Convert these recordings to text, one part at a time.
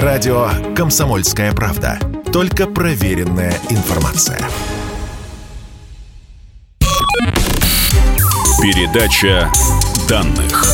Радио «Комсомольская правда». Только проверенная информация. Передача данных.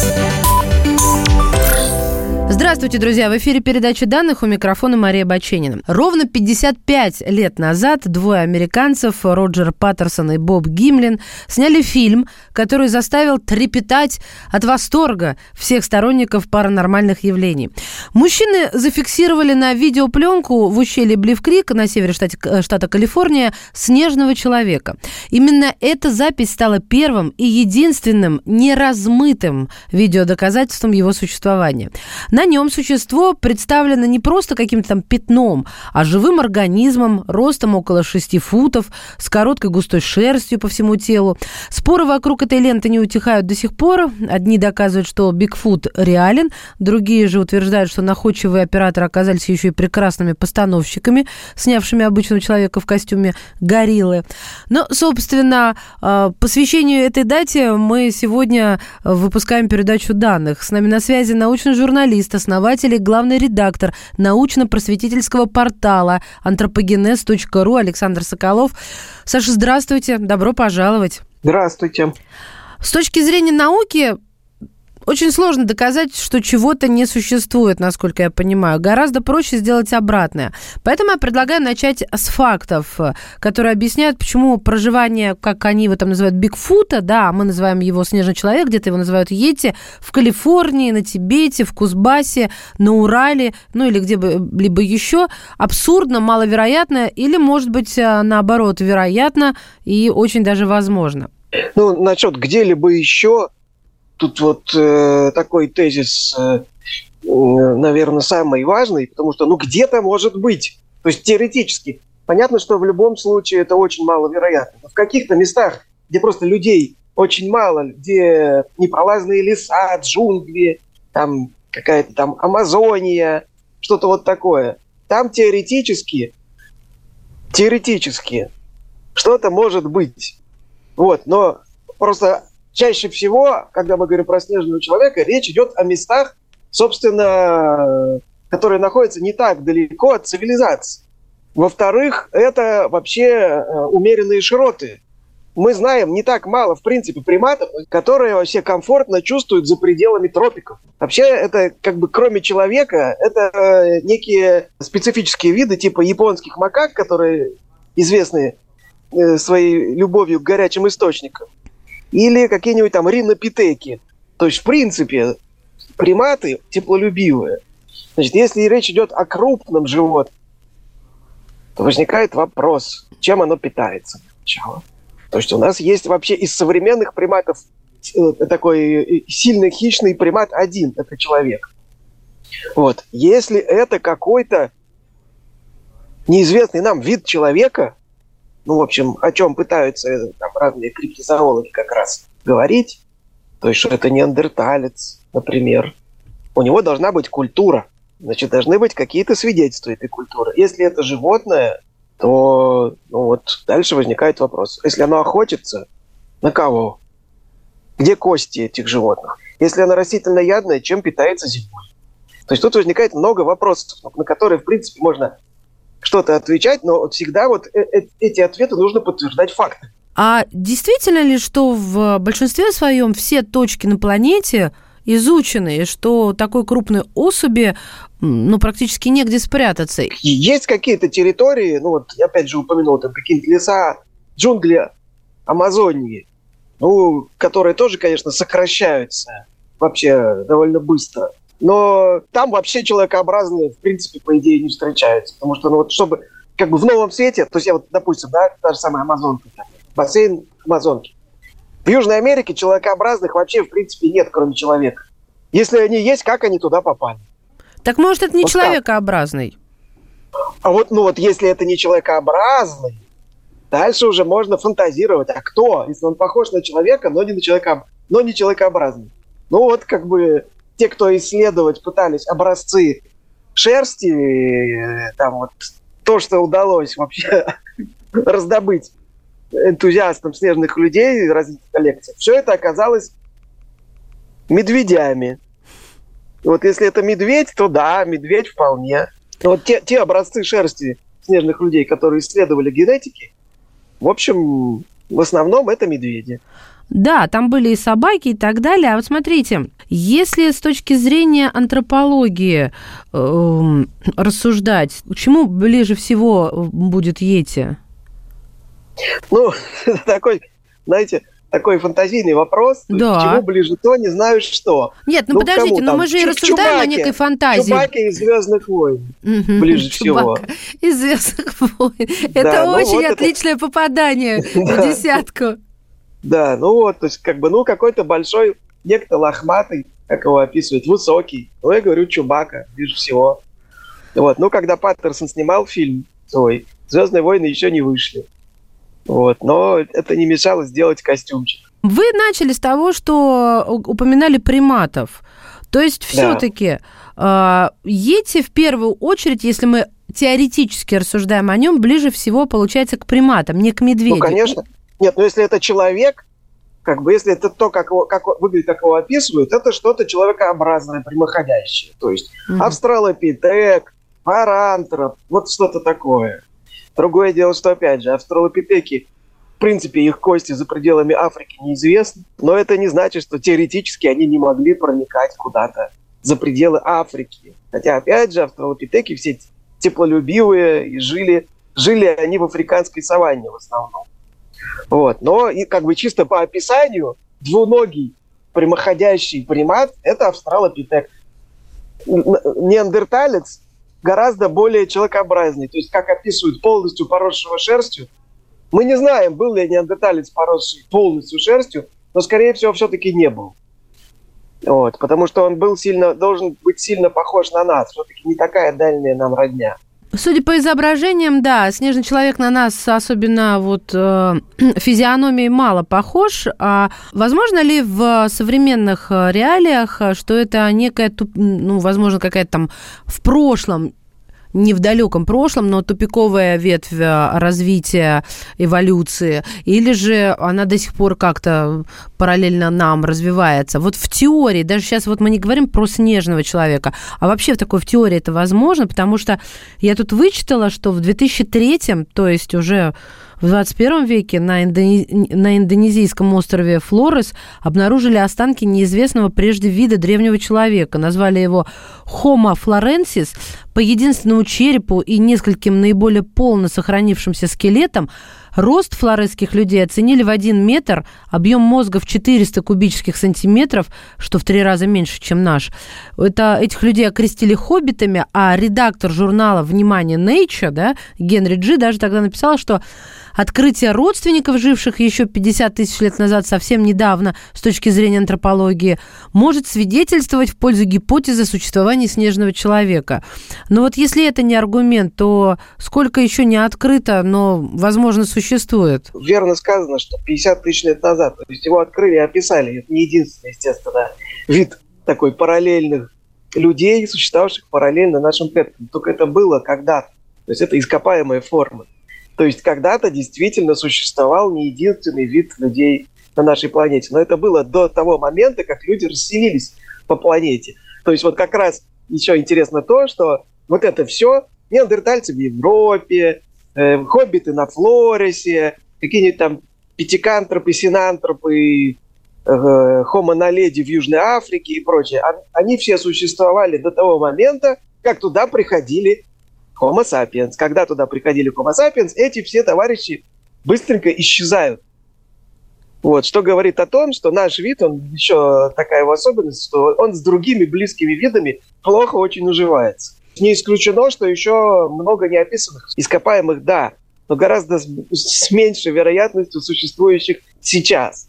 Здравствуйте, друзья! В эфире передача данных у микрофона Мария Баченина. Ровно 55 лет назад двое американцев, Роджер Паттерсон и Боб Гимлин, сняли фильм, который заставил трепетать от восторга всех сторонников паранормальных явлений. Мужчины зафиксировали на видеопленку в ущелье Бливкрик на севере штата, штата Калифорния снежного человека. Именно эта запись стала первым и единственным неразмытым видеодоказательством его существования. На нем существо представлено не просто каким-то там пятном, а живым организмом, ростом около 6 футов, с короткой густой шерстью по всему телу. Споры вокруг этой ленты не утихают до сих пор. Одни доказывают, что Бигфут реален, другие же утверждают, что находчивые операторы оказались еще и прекрасными постановщиками, снявшими обычного человека в костюме гориллы. Но, собственно, э, посвящению этой дате мы сегодня выпускаем передачу данных. С нами на связи научный журналист, основатель и главный редактор научно-просветительского портала антропогенез.ру Александр Соколов. Саша, здравствуйте, добро пожаловать. Здравствуйте. С точки зрения науки, очень сложно доказать, что чего-то не существует, насколько я понимаю. Гораздо проще сделать обратное. Поэтому я предлагаю начать с фактов, которые объясняют, почему проживание, как они его там называют, Бигфута, да, мы называем его снежный человек, где-то его называют Йети, в Калифорнии, на Тибете, в Кузбассе, на Урале, ну или где-либо еще, абсурдно, маловероятно, или, может быть, э, наоборот, вероятно и очень даже возможно. Ну, насчет где-либо еще, тут вот э, такой тезис, э, наверное, самый важный, потому что, ну, где-то может быть. То есть теоретически. Понятно, что в любом случае это очень маловероятно. Но в каких-то местах, где просто людей очень мало, где непролазные леса, джунгли, там какая-то там Амазония, что-то вот такое. Там теоретически, теоретически что-то может быть. Вот, но просто чаще всего, когда мы говорим про снежного человека, речь идет о местах, собственно, которые находятся не так далеко от цивилизации. Во-вторых, это вообще э, умеренные широты. Мы знаем не так мало, в принципе, приматов, которые вообще комфортно чувствуют за пределами тропиков. Вообще, это как бы кроме человека, это э, некие специфические виды типа японских макак, которые известны э, своей любовью к горячим источникам или какие-нибудь там ринопитеки. То есть, в принципе, приматы теплолюбивые. Значит, если речь идет о крупном животном, то возникает вопрос, чем оно питается сначала. То есть у нас есть вообще из современных приматов э, такой э, сильный хищный примат один, это человек. Вот. Если это какой-то неизвестный нам вид человека, ну, в общем, о чем пытаются э, там, разные криптозоологи как раз говорить, то есть, что это неандерталец, например. У него должна быть культура, значит, должны быть какие-то свидетельства этой культуры. Если это животное, то ну, вот дальше возникает вопрос. Если оно охотится, на кого? Где кости этих животных? Если оно растительноядное, чем питается зимой? То есть тут возникает много вопросов, на которые, в принципе, можно что-то отвечать, но всегда вот э, э, эти ответы нужно подтверждать фактами. А действительно ли, что в большинстве своем все точки на планете изучены, и что такой крупной особи ну, практически негде спрятаться? Есть какие-то территории, ну вот я опять же упомянул, там какие-то леса, джунгли Амазонии, ну, которые тоже, конечно, сокращаются вообще довольно быстро но там вообще человекообразные, в принципе, по идее, не встречаются. Потому что, ну вот, чтобы как бы в новом свете, то есть я вот, допустим, да, та же самая Амазонка, бассейн Амазонки. В Южной Америке человекообразных вообще, в принципе, нет, кроме человека. Если они есть, как они туда попали? Так может, это не вот человекообразный? А вот, ну вот, если это не человекообразный, дальше уже можно фантазировать. А кто? Если он похож на человека, но не на человека, но не человекообразный. Ну вот, как бы, те, кто исследовать пытались образцы шерсти, э, там вот то, что удалось вообще раздобыть энтузиастам снежных людей различных коллекций, все это оказалось медведями. Вот если это медведь, то да, медведь вполне. Но вот те, те образцы шерсти снежных людей, которые исследовали генетики, в общем, в основном это медведи. Да, там были и собаки и так далее. А вот смотрите, если с точки зрения антропологии э, рассуждать, к чему ближе всего будет Йети? Ну, такой, знаете, такой фантазийный вопрос. Да. Чему ближе то, не знаю что. Нет, ну, ну подождите, но мы же и рассуждаем Чубаки, о некой фантазии. Чубаки из «Звездных войн» ближе всего. из «Звездных войн». Это ну очень отличное попадание в десятку. Да, ну вот, то есть как бы, ну какой-то большой, некто лохматый, как его описывают, высокий. Ну, я говорю, Чубака, ближе всего. Вот, ну, когда Паттерсон снимал фильм свой, «Звездные войны» еще не вышли. Вот, но это не мешало сделать костюмчик. Вы начали с того, что упоминали приматов. То есть все-таки да. А, Йети в первую очередь, если мы теоретически рассуждаем о нем, ближе всего получается к приматам, не к медведю. Ну, конечно. Нет, но если это человек, как бы если это то, как, его, как выглядит, как его описывают, это что-то человекообразное, прямоходящее. То есть mm-hmm. австралопитек, парантроп, вот что-то такое. Другое дело, что, опять же, австралопитеки, в принципе, их кости за пределами Африки неизвестны, но это не значит, что теоретически они не могли проникать куда-то за пределы Африки. Хотя, опять же, австралопитеки все теплолюбивые и жили, жили они в африканской саванне в основном. Вот. Но и как бы чисто по описанию двуногий прямоходящий примат – это австралопитек. Неандерталец гораздо более человекообразный. То есть, как описывают полностью поросшего шерстью, мы не знаем, был ли неандерталец поросший полностью шерстью, но, скорее всего, все-таки не был. Вот, потому что он был сильно, должен быть сильно похож на нас. Все-таки не такая дальняя нам родня. Судя по изображениям, да, снежный человек на нас, особенно вот э, физиономией, мало похож. А возможно ли в современных э, реалиях, э, что это некая, ну, возможно, какая-то там в прошлом не в далеком прошлом, но тупиковая ветвь э, развития эволюции, или же она до сих пор как-то параллельно нам развивается. Вот в теории, даже сейчас вот мы не говорим про снежного человека, а вообще в такой в теории это возможно, потому что я тут вычитала, что в 2003, то есть уже в 21 веке на, индони... на индонезийском острове Флорес обнаружили останки неизвестного прежде вида древнего человека. Назвали его Homo florensis. По единственному черепу и нескольким наиболее полно сохранившимся скелетам Рост флоресских людей оценили в 1 метр, объем мозга в 400 кубических сантиметров, что в три раза меньше, чем наш. Это, этих людей окрестили хоббитами, а редактор журнала «Внимание, Nature», да, Генри Джи, даже тогда написал, что Открытие родственников, живших еще 50 тысяч лет назад, совсем недавно, с точки зрения антропологии, может свидетельствовать в пользу гипотезы существования снежного человека. Но вот если это не аргумент, то сколько еще не открыто, но, возможно, существует? Верно сказано, что 50 тысяч лет назад. То есть его открыли и описали. Это не единственный, естественно, вид такой параллельных людей, существовавших параллельно нашим предкам. Только это было когда-то. То есть это ископаемые формы. То есть когда-то действительно существовал не единственный вид людей на нашей планете. Но это было до того момента, как люди расселились по планете. То есть вот как раз еще интересно то, что вот это все неандертальцы в Европе, э, хоббиты на Флорисе, какие-нибудь там пятикантропы, синантропы, э, хомоноледи в Южной Африке и прочее, они все существовали до того момента, как туда приходили Homo sapiens. Когда туда приходили Homo sapiens, эти все товарищи быстренько исчезают. Вот, что говорит о том, что наш вид, он еще такая его особенность, что он с другими близкими видами плохо очень уживается. Не исключено, что еще много неописанных ископаемых, да, но гораздо с, с меньшей вероятностью существующих сейчас.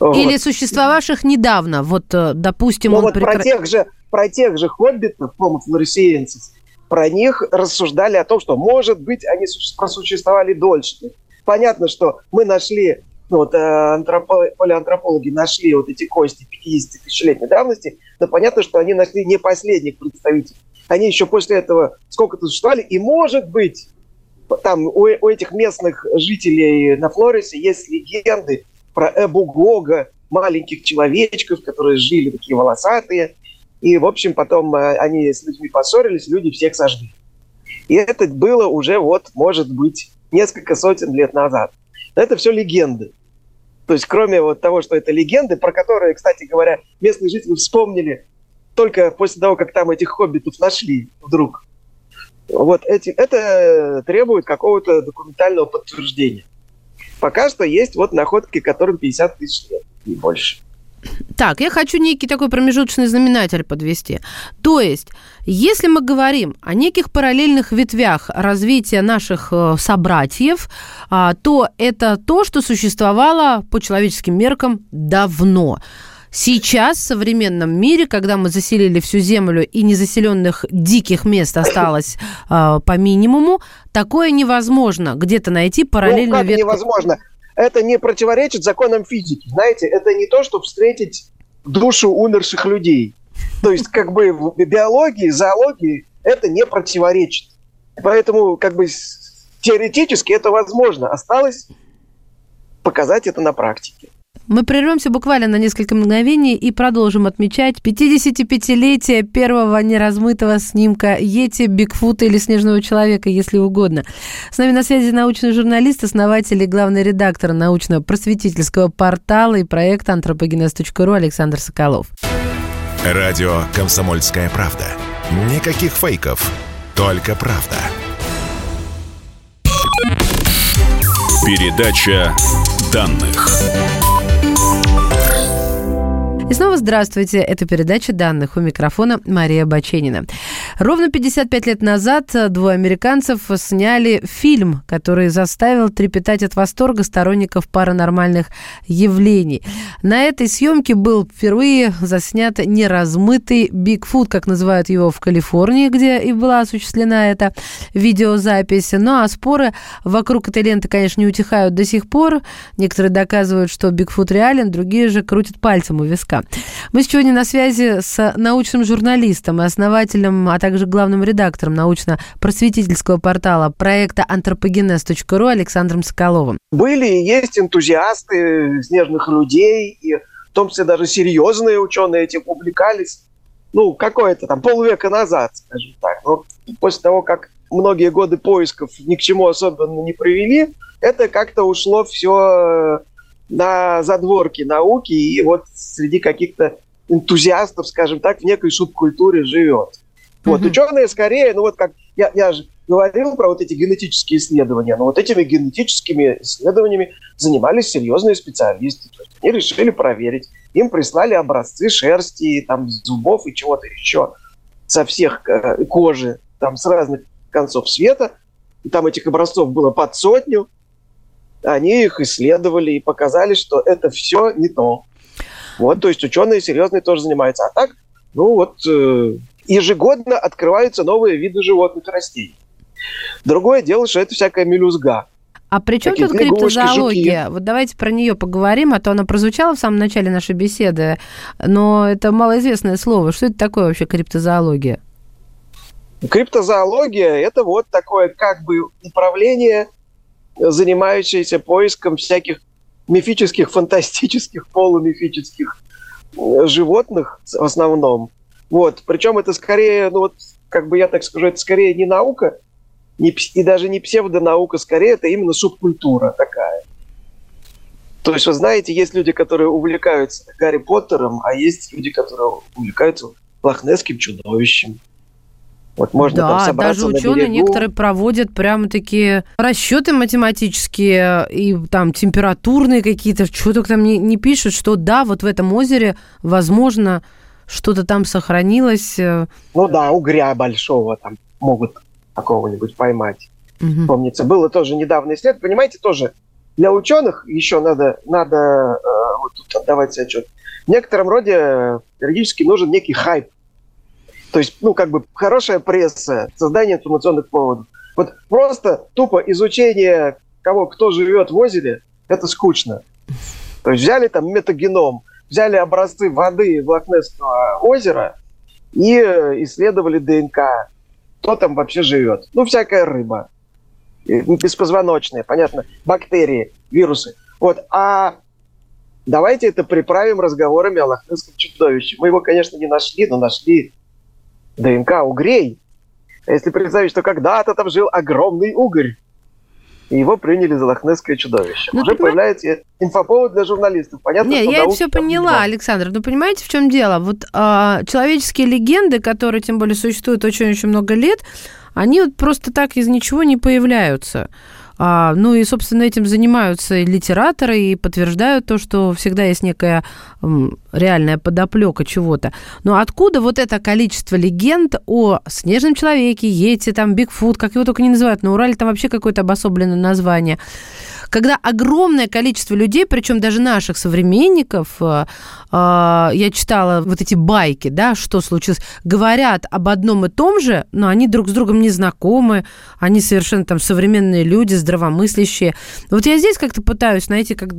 Или вот. существовавших недавно. Вот, э, допустим, ну, он вот прекра... про тех же про тех же хоббитов, Homo floresiensis, про них рассуждали о том, что, может быть, они просуществовали дольше. Понятно, что мы нашли, ну, вот, э, антроpo, палеантропологи нашли вот эти кости 50 тысячелетней давности, но понятно, что они нашли не последних представителей. Они еще после этого сколько-то существовали, и, может быть, там у, у этих местных жителей на Флорисе есть легенды про Эбу Гога, маленьких человечков, которые жили такие волосатые, И, в общем, потом э, они с людьми поссорились, люди всех сожгли. И это было уже, вот, может быть, несколько сотен лет назад. Но это все легенды. То есть, кроме вот того, что это легенды, про которые, кстати говоря, местные жители вспомнили только после того, как там этих хоббитов нашли вдруг. Вот эти, это требует какого-то документального подтверждения. Пока что есть вот находки, которым 50 тысяч лет и больше. Так, я хочу некий такой промежуточный знаменатель подвести. То есть, если мы говорим о неких параллельных ветвях развития наших э, собратьев, а, то это то, что существовало по человеческим меркам давно. Сейчас в современном мире, когда мы заселили всю землю и незаселенных диких мест осталось э, по минимуму, такое невозможно где-то найти параллельную ну, как ветку. невозможно? Это не противоречит законам физики. Знаете, это не то, чтобы встретить душу умерших людей. То есть, как бы в биологии, зоологии это не противоречит. Поэтому, как бы теоретически это возможно. Осталось показать это на практике. Мы прервемся буквально на несколько мгновений и продолжим отмечать 55-летие первого неразмытого снимка Йети, Бигфута или Снежного человека, если угодно. С нами на связи научный журналист, основатель и главный редактор научно-просветительского портала и проекта антропогенез.ру Александр Соколов. Радио «Комсомольская правда». Никаких фейков, только правда. Передача данных. И снова здравствуйте. Это передача данных у микрофона Мария Баченина. Ровно 55 лет назад двое американцев сняли фильм, который заставил трепетать от восторга сторонников паранормальных явлений. На этой съемке был впервые заснят неразмытый Бигфут, как называют его в Калифорнии, где и была осуществлена эта видеозапись. Ну а споры вокруг этой ленты, конечно, не утихают до сих пор. Некоторые доказывают, что Бигфут реален, другие же крутят пальцем у виска. Мы сегодня на связи с научным журналистом и основателем, а также главным редактором научно-просветительского портала проекта антропогенез.ру Александром Соколовым. Были и есть энтузиасты снежных людей, и в том числе даже серьезные ученые этим увлекались. Ну, какое-то там полвека назад, скажем так. Но после того, как многие годы поисков ни к чему особенно не привели, это как-то ушло все на задворке науки и вот среди каких-то энтузиастов, скажем так, в некой субкультуре живет. Вот, ученые скорее, ну вот как я, я же говорил про вот эти генетические исследования, но вот этими генетическими исследованиями занимались серьезные специалисты. То есть они решили проверить. Им прислали образцы шерсти, там, зубов и чего-то еще со всех э, кожи, там, с разных концов света. И там этих образцов было под сотню они их исследовали и показали, что это все не то. Вот, то есть ученые серьезные тоже занимаются. А так, ну вот, э, ежегодно открываются новые виды животных и растений. Другое дело, что это всякая мелюзга. А при чем тут криптозоология? Жуки. Вот давайте про нее поговорим, а то она прозвучала в самом начале нашей беседы, но это малоизвестное слово. Что это такое вообще криптозоология? Криптозоология – это вот такое как бы управление занимающиеся поиском всяких мифических, фантастических, полумифических э, животных в основном. Вот. Причем это скорее, ну вот, как бы я так скажу, это скорее не наука, не, и даже не псевдонаука, скорее это именно субкультура такая. То есть, вы знаете, есть люди, которые увлекаются Гарри Поттером, а есть люди, которые увлекаются лохнесским чудовищем. Вот можно да, там собраться даже ученые некоторые проводят прямо такие расчеты математические и там температурные какие-то, что только там не, не пишут, что да, вот в этом озере, возможно, что-то там сохранилось. Э. Ну да, угря большого там могут какого-нибудь поймать. Угу. Помнится, было тоже недавно исследование. Понимаете, тоже для ученых еще надо, надо э, вот тут отдавать себе отчет. В некотором роде периодически нужен некий хайп то есть, ну, как бы хорошая пресса, создание информационных поводов. Вот просто тупо изучение кого, кто живет в озере, это скучно. То есть взяли там метагеном, взяли образцы воды Лохнесского озера и э, исследовали ДНК. Кто там вообще живет? Ну, всякая рыба. Беспозвоночные, понятно, бактерии, вирусы. Вот. А давайте это приправим разговорами о лохнесском чудовище. Мы его, конечно, не нашли, но нашли ДНК угрей. А если представить, что когда-то там жил огромный угорь, и его приняли за лохнесское чудовище. Ну, Уже понимаете? появляется инфоповод для журналистов. Понятно, Нет, я это все поняла, Александр. Но понимаете, в чем дело? Вот а, человеческие легенды, которые, тем более, существуют очень-очень много лет, они вот просто так из ничего не появляются. А, ну и, собственно, этим занимаются и литераторы, и подтверждают то, что всегда есть некая реальная подоплека чего-то. Но откуда вот это количество легенд о снежном человеке, Йети, там, Бигфут, как его только не называют, на Урале там вообще какое-то обособленное название когда огромное количество людей, причем даже наших современников, э, э, я читала вот эти байки, да, что случилось, говорят об одном и том же, но они друг с другом не знакомы, они совершенно там современные люди, здравомыслящие. Вот я здесь как-то пытаюсь найти как,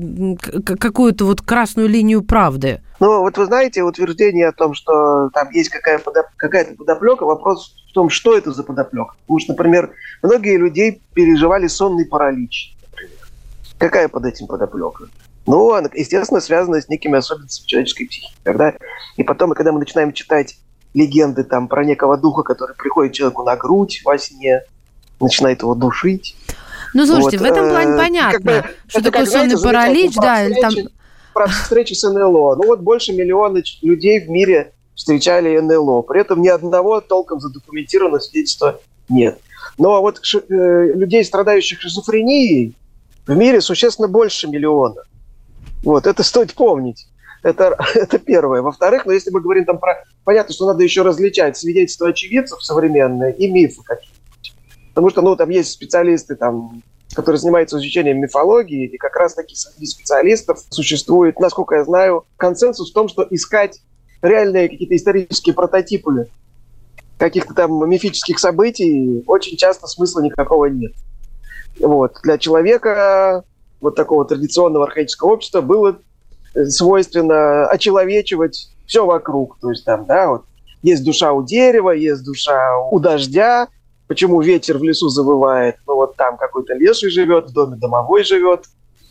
какую-то вот красную линию правды. Ну, вот вы знаете, утверждение о том, что там есть какая какая-то подоплека, вопрос в том, что это за подоплека. Потому что, например, многие людей переживали сонный паралич. Какая под этим подоплека? Ну, она, естественно, связана с некими особенностями человеческой психики. Когда, и потом, когда мы начинаем читать легенды там про некого духа, который приходит человеку на грудь во сне, начинает его душить. Ну, слушайте, вот, в этом плане э, понятно, как бы, что такое как, сонный знаете, паралич, да, или там... Про встречи с НЛО. Ну, вот больше миллиона людей в мире встречали НЛО. При этом ни одного толком задокументированного свидетельства нет. Но вот э, людей, страдающих шизофренией, в мире существенно больше миллиона. Вот, это стоит помнить. Это, это первое. Во-вторых, ну, если мы говорим там про... Понятно, что надо еще различать свидетельства очевидцев современные и мифы какие-нибудь. Потому что, ну, там есть специалисты, там, которые занимаются изучением мифологии, и как раз таки среди специалистов существует, насколько я знаю, консенсус в том, что искать реальные какие-то исторические прототипы каких-то там мифических событий очень часто смысла никакого нет. Вот. Для человека вот такого традиционного архаического общества было свойственно очеловечивать все вокруг. То есть там, да, вот есть душа у дерева, есть душа у дождя. Почему ветер в лесу завывает? Ну вот там какой-то леший живет, в доме домовой живет.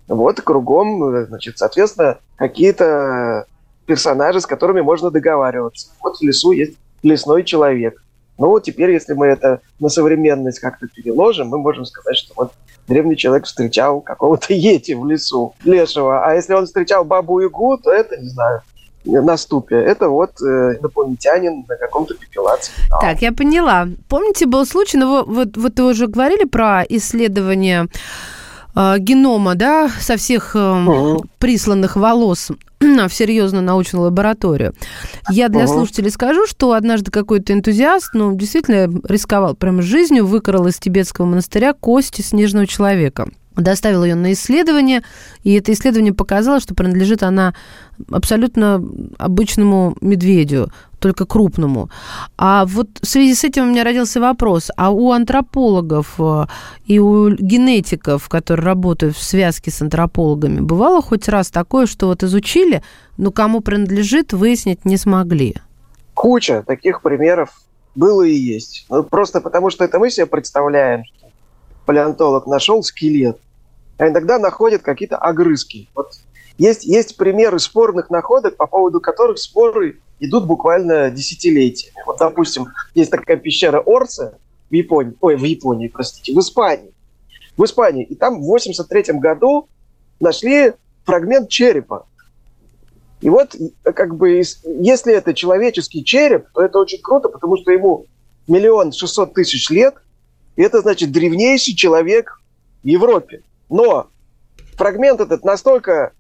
Вот кругом, значит, соответственно, какие-то персонажи, с которыми можно договариваться. Вот в лесу есть лесной человек. Ну, вот теперь, если мы это на современность как-то переложим, мы можем сказать, что вот древний человек встречал какого-то ети в лесу лешего, а если он встречал бабу-ягу, то это, не знаю, на ступе. Это вот э, инопланетянин на каком-то пепелаце. Так, я поняла. Помните, был случай, ну вот, вот вы уже говорили про исследование генома, да, со всех э, угу. присланных волос в серьезную научную лабораторию. Я для uh слушателей скажу, что однажды какой-то энтузиаст, ну, действительно рисковал прямо жизнью, выкрал из тибетского монастыря кости снежного человека доставил ее на исследование, и это исследование показало, что принадлежит она абсолютно обычному медведю, только крупному. А вот в связи с этим у меня родился вопрос, а у антропологов э, и у генетиков, которые работают в связке с антропологами, бывало хоть раз такое, что вот изучили, но кому принадлежит, выяснить не смогли? Куча таких примеров было и есть. Ну, просто потому, что это мы себе представляем, палеонтолог нашел скелет, а иногда находят какие-то огрызки. Вот есть, есть примеры спорных находок, по поводу которых споры идут буквально десятилетиями. Вот, допустим, есть такая пещера Орса в Японии, ой, в Японии, простите, в Испании. В Испании. И там в 83 году нашли фрагмент черепа. И вот, как бы, если это человеческий череп, то это очень круто, потому что ему миллион шестьсот тысяч лет, и это значит древнейший человек в Европе. Но фрагмент этот настолько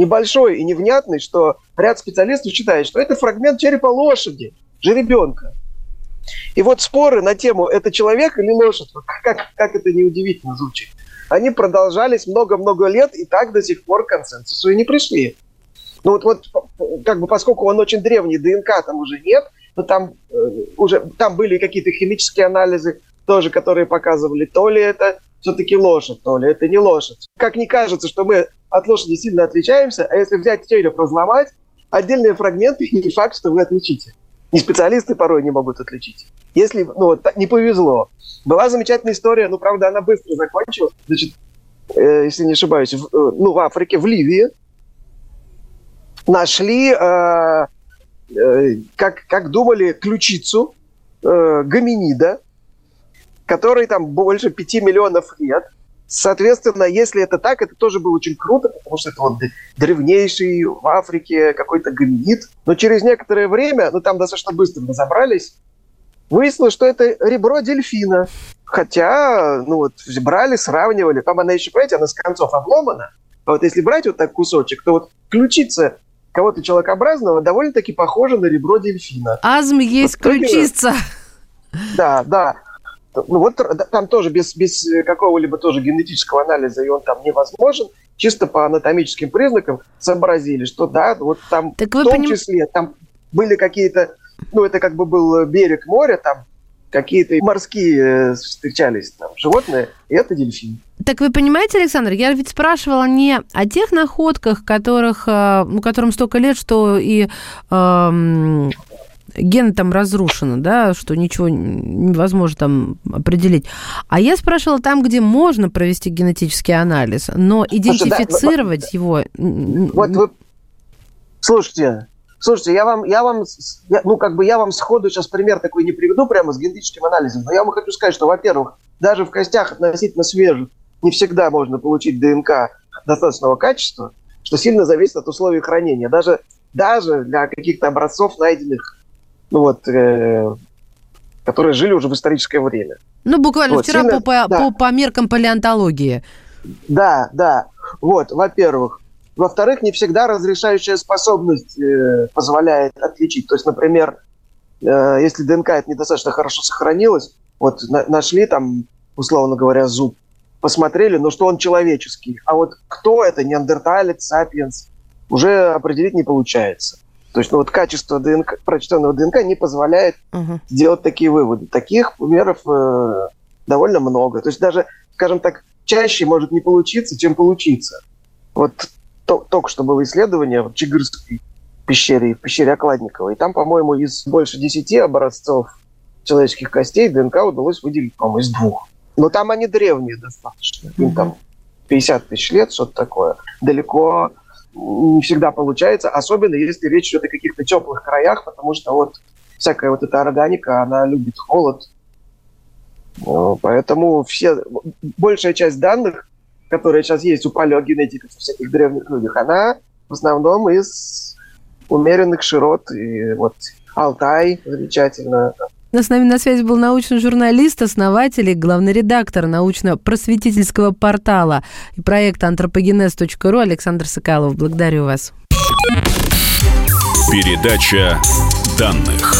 небольшой и невнятный, что ряд специалистов считает, что это фрагмент черепа лошади, жеребенка. И вот споры на тему, это человек или лошадь, как, как это неудивительно звучит, они продолжались много-много лет, и так до сих пор к консенсусу и не пришли. Ну вот, вот как бы поскольку он очень древний, ДНК там уже нет, но там э, уже там были какие-то химические анализы тоже, которые показывали, то ли это все-таки лошадь, то ли это не лошадь. Как не кажется, что мы от лошади сильно отличаемся, а если взять череп, разломать, отдельные фрагменты, не факт, что вы отличите. И специалисты порой не могут отличить. Если, ну, вот, не повезло. Была замечательная история, ну, правда, она быстро закончилась. Значит, э, если не ошибаюсь, в, э, ну, в Африке, в Ливии, нашли, э, э, как, как думали, ключицу э, гоминида, который там больше 5 миллионов лет. Соответственно, если это так, это тоже было очень круто, потому что это вот древнейший в Африке какой-то гоминид. Но через некоторое время, ну там достаточно быстро разобрались, выяснилось, что это ребро дельфина. Хотя, ну вот, брали, сравнивали. Там она еще, понимаете, она с концов обломана. А вот если брать вот так кусочек, то вот ключица кого-то человекообразного довольно-таки похожа на ребро дельфина. Азм есть вот, ключица. Да, да. Ну вот там тоже без, без какого-либо тоже генетического анализа, и он там невозможен. Чисто по анатомическим признакам сообразили, что да, вот там так в том поним... числе там были какие-то, ну это как бы был берег моря, там какие-то морские э, встречались там животные, и это дельфин. Так вы понимаете, Александр, я ведь спрашивала не о тех находках, которых, э, ну, которым столько лет, что и э, ген там разрушены, да, что ничего невозможно там определить. А я спрашивала там, где можно провести генетический анализ, но идентифицировать Слушай, да, его... Вот вы... Слушайте, Слушайте, я вам, я вам, я, ну, как бы я вам сходу сейчас пример такой не приведу прямо с генетическим анализом, но я вам хочу сказать, что, во-первых, даже в костях относительно свежих не всегда можно получить ДНК достаточного качества, что сильно зависит от условий хранения. Даже, даже для каких-то образцов, найденных, ну вот, э, которые жили уже в историческое время. Ну, буквально вот, вчера сильно, по, да. по, по меркам палеонтологии. Да, да. Вот, во-первых. Во-вторых, не всегда разрешающая способность э, позволяет отличить. То есть, например, э, если ДНК это недостаточно хорошо сохранилось, вот на, нашли там, условно говоря, зуб, посмотрели, но что он человеческий. А вот кто это, неандерталец, сапиенс, уже определить не получается. То есть ну, вот качество ДНК, прочтенного ДНК не позволяет uh-huh. сделать такие выводы. Таких примеров э, довольно много. То есть даже, скажем так, чаще может не получиться, чем получиться. Вот только что было исследование в Чигырской пещере, в пещере Окладникова. И там, по-моему, из больше десяти образцов человеческих костей ДНК удалось выделить, по-моему, из двух. Но там они древние достаточно. Им там 50 тысяч лет, что-то такое. Далеко не всегда получается, особенно если речь идет о каких-то теплых краях, потому что вот всякая вот эта органика, она любит холод. Поэтому все, большая часть данных которая сейчас есть у палеогенетиков, всяких древних людях, она в основном из умеренных широт. И вот Алтай замечательно. Но с нами на связи был научный журналист, основатель и главный редактор научно-просветительского портала и проекта антропогенез.ру Александр Соколов. Благодарю вас. Передача данных.